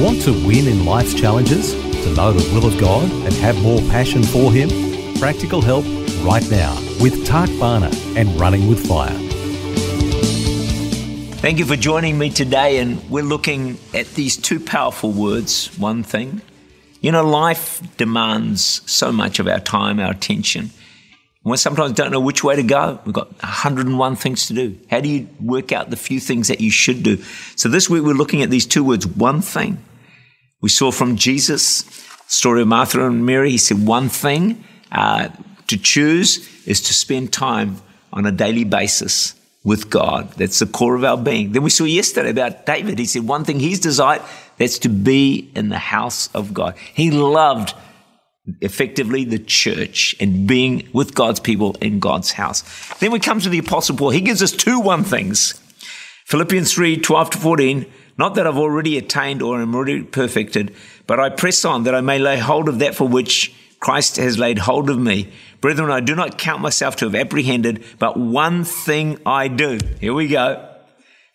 Want to win in life's challenges? To know the will of God and have more passion for Him? Practical help right now with Tak Bhana and Running with Fire. Thank you for joining me today, and we're looking at these two powerful words one thing. You know, life demands so much of our time, our attention. We sometimes don't know which way to go. We've got 101 things to do. How do you work out the few things that you should do? So this week we're looking at these two words, one thing. We saw from Jesus, story of Martha and Mary, he said one thing uh, to choose is to spend time on a daily basis with God. That's the core of our being. Then we saw yesterday about David. He said one thing he's desired, that's to be in the house of God. He loved effectively the church and being with God's people in God's house. Then we come to the Apostle Paul. He gives us two one things. Philippians 3 12 to 14 not that I've already attained or am already perfected, but I press on that I may lay hold of that for which Christ has laid hold of me. Brethren, I do not count myself to have apprehended, but one thing I do. Here we go.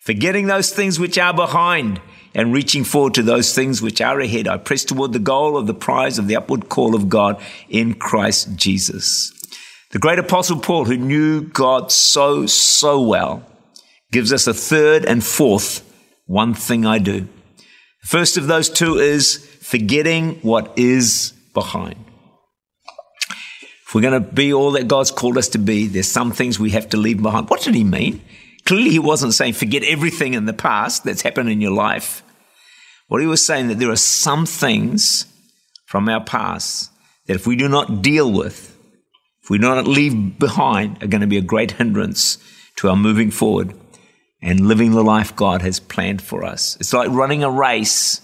Forgetting those things which are behind and reaching forward to those things which are ahead, I press toward the goal of the prize of the upward call of God in Christ Jesus. The great apostle Paul, who knew God so, so well, gives us a third and fourth one thing I do. The first of those two is forgetting what is behind. If we're going to be all that God's called us to be, there's some things we have to leave behind. What did he mean? Clearly, he wasn't saying forget everything in the past that's happened in your life. What he was saying that there are some things from our past that if we do not deal with, if we do not leave behind, are going to be a great hindrance to our moving forward and living the life God has planned for us. It's like running a race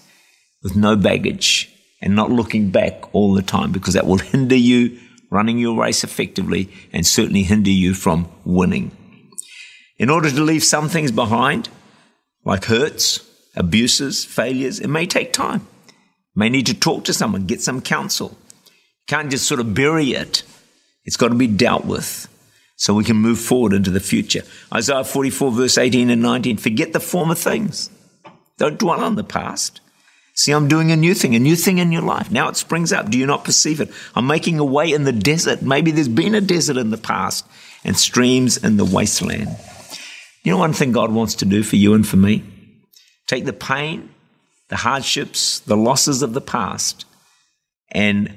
with no baggage and not looking back all the time because that will hinder you running your race effectively and certainly hinder you from winning. In order to leave some things behind, like hurts, abuses, failures, it may take time. You may need to talk to someone, get some counsel. You can't just sort of bury it. It's got to be dealt with so we can move forward into the future. Isaiah 44, verse 18 and 19 forget the former things, don't dwell on the past. See, I'm doing a new thing, a new thing in your life. Now it springs up. Do you not perceive it? I'm making a way in the desert. Maybe there's been a desert in the past and streams in the wasteland. You know one thing God wants to do for you and for me? Take the pain, the hardships, the losses of the past, and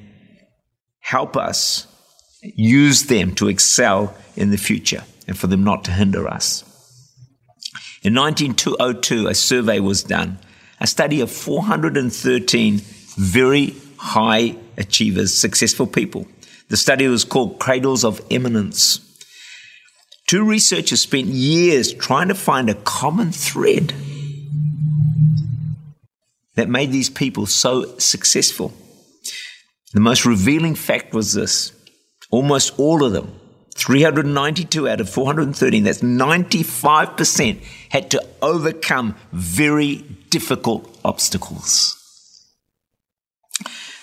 help us use them to excel in the future and for them not to hinder us. In 1902, a survey was done, a study of 413 very high achievers, successful people. The study was called Cradles of Eminence. Two researchers spent years trying to find a common thread that made these people so successful. The most revealing fact was this almost all of them 392 out of 413, that's 95%, had to overcome very difficult obstacles.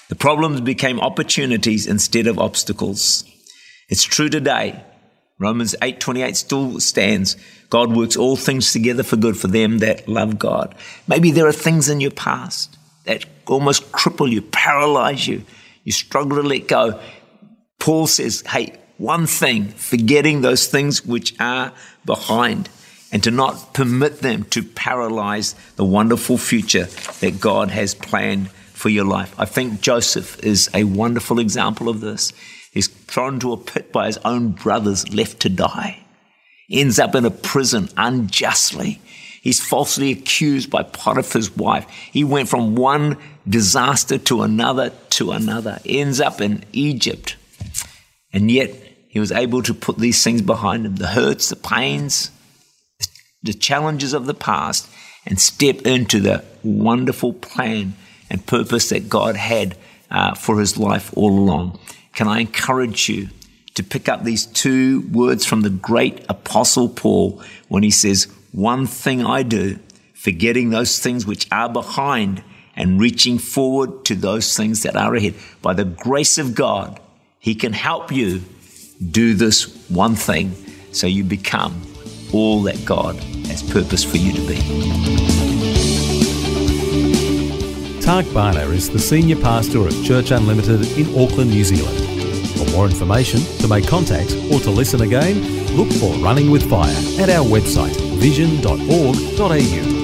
The problems became opportunities instead of obstacles. It's true today. Romans 8:28 still stands. God works all things together for good for them that love God. Maybe there are things in your past that almost cripple you, paralyze you. You struggle to let go. Paul says, "Hey, one thing, forgetting those things which are behind, and to not permit them to paralyze the wonderful future that God has planned for your life. I think Joseph is a wonderful example of this. He's thrown into a pit by his own brothers, left to die. Ends up in a prison unjustly. He's falsely accused by Potiphar's wife. He went from one disaster to another to another. Ends up in Egypt. And yet he was able to put these things behind him the hurts, the pains, the challenges of the past, and step into the wonderful plan and purpose that God had uh, for his life all along. Can I encourage you to pick up these two words from the great apostle Paul when he says, One thing I do, forgetting those things which are behind and reaching forward to those things that are ahead. By the grace of God, he can help you do this one thing so you become all that God has purpose for you to be. Tak Bhana is the Senior Pastor of Church Unlimited in Auckland, New Zealand. For more information, to make contact, or to listen again, look for Running with Fire at our website vision.org.au.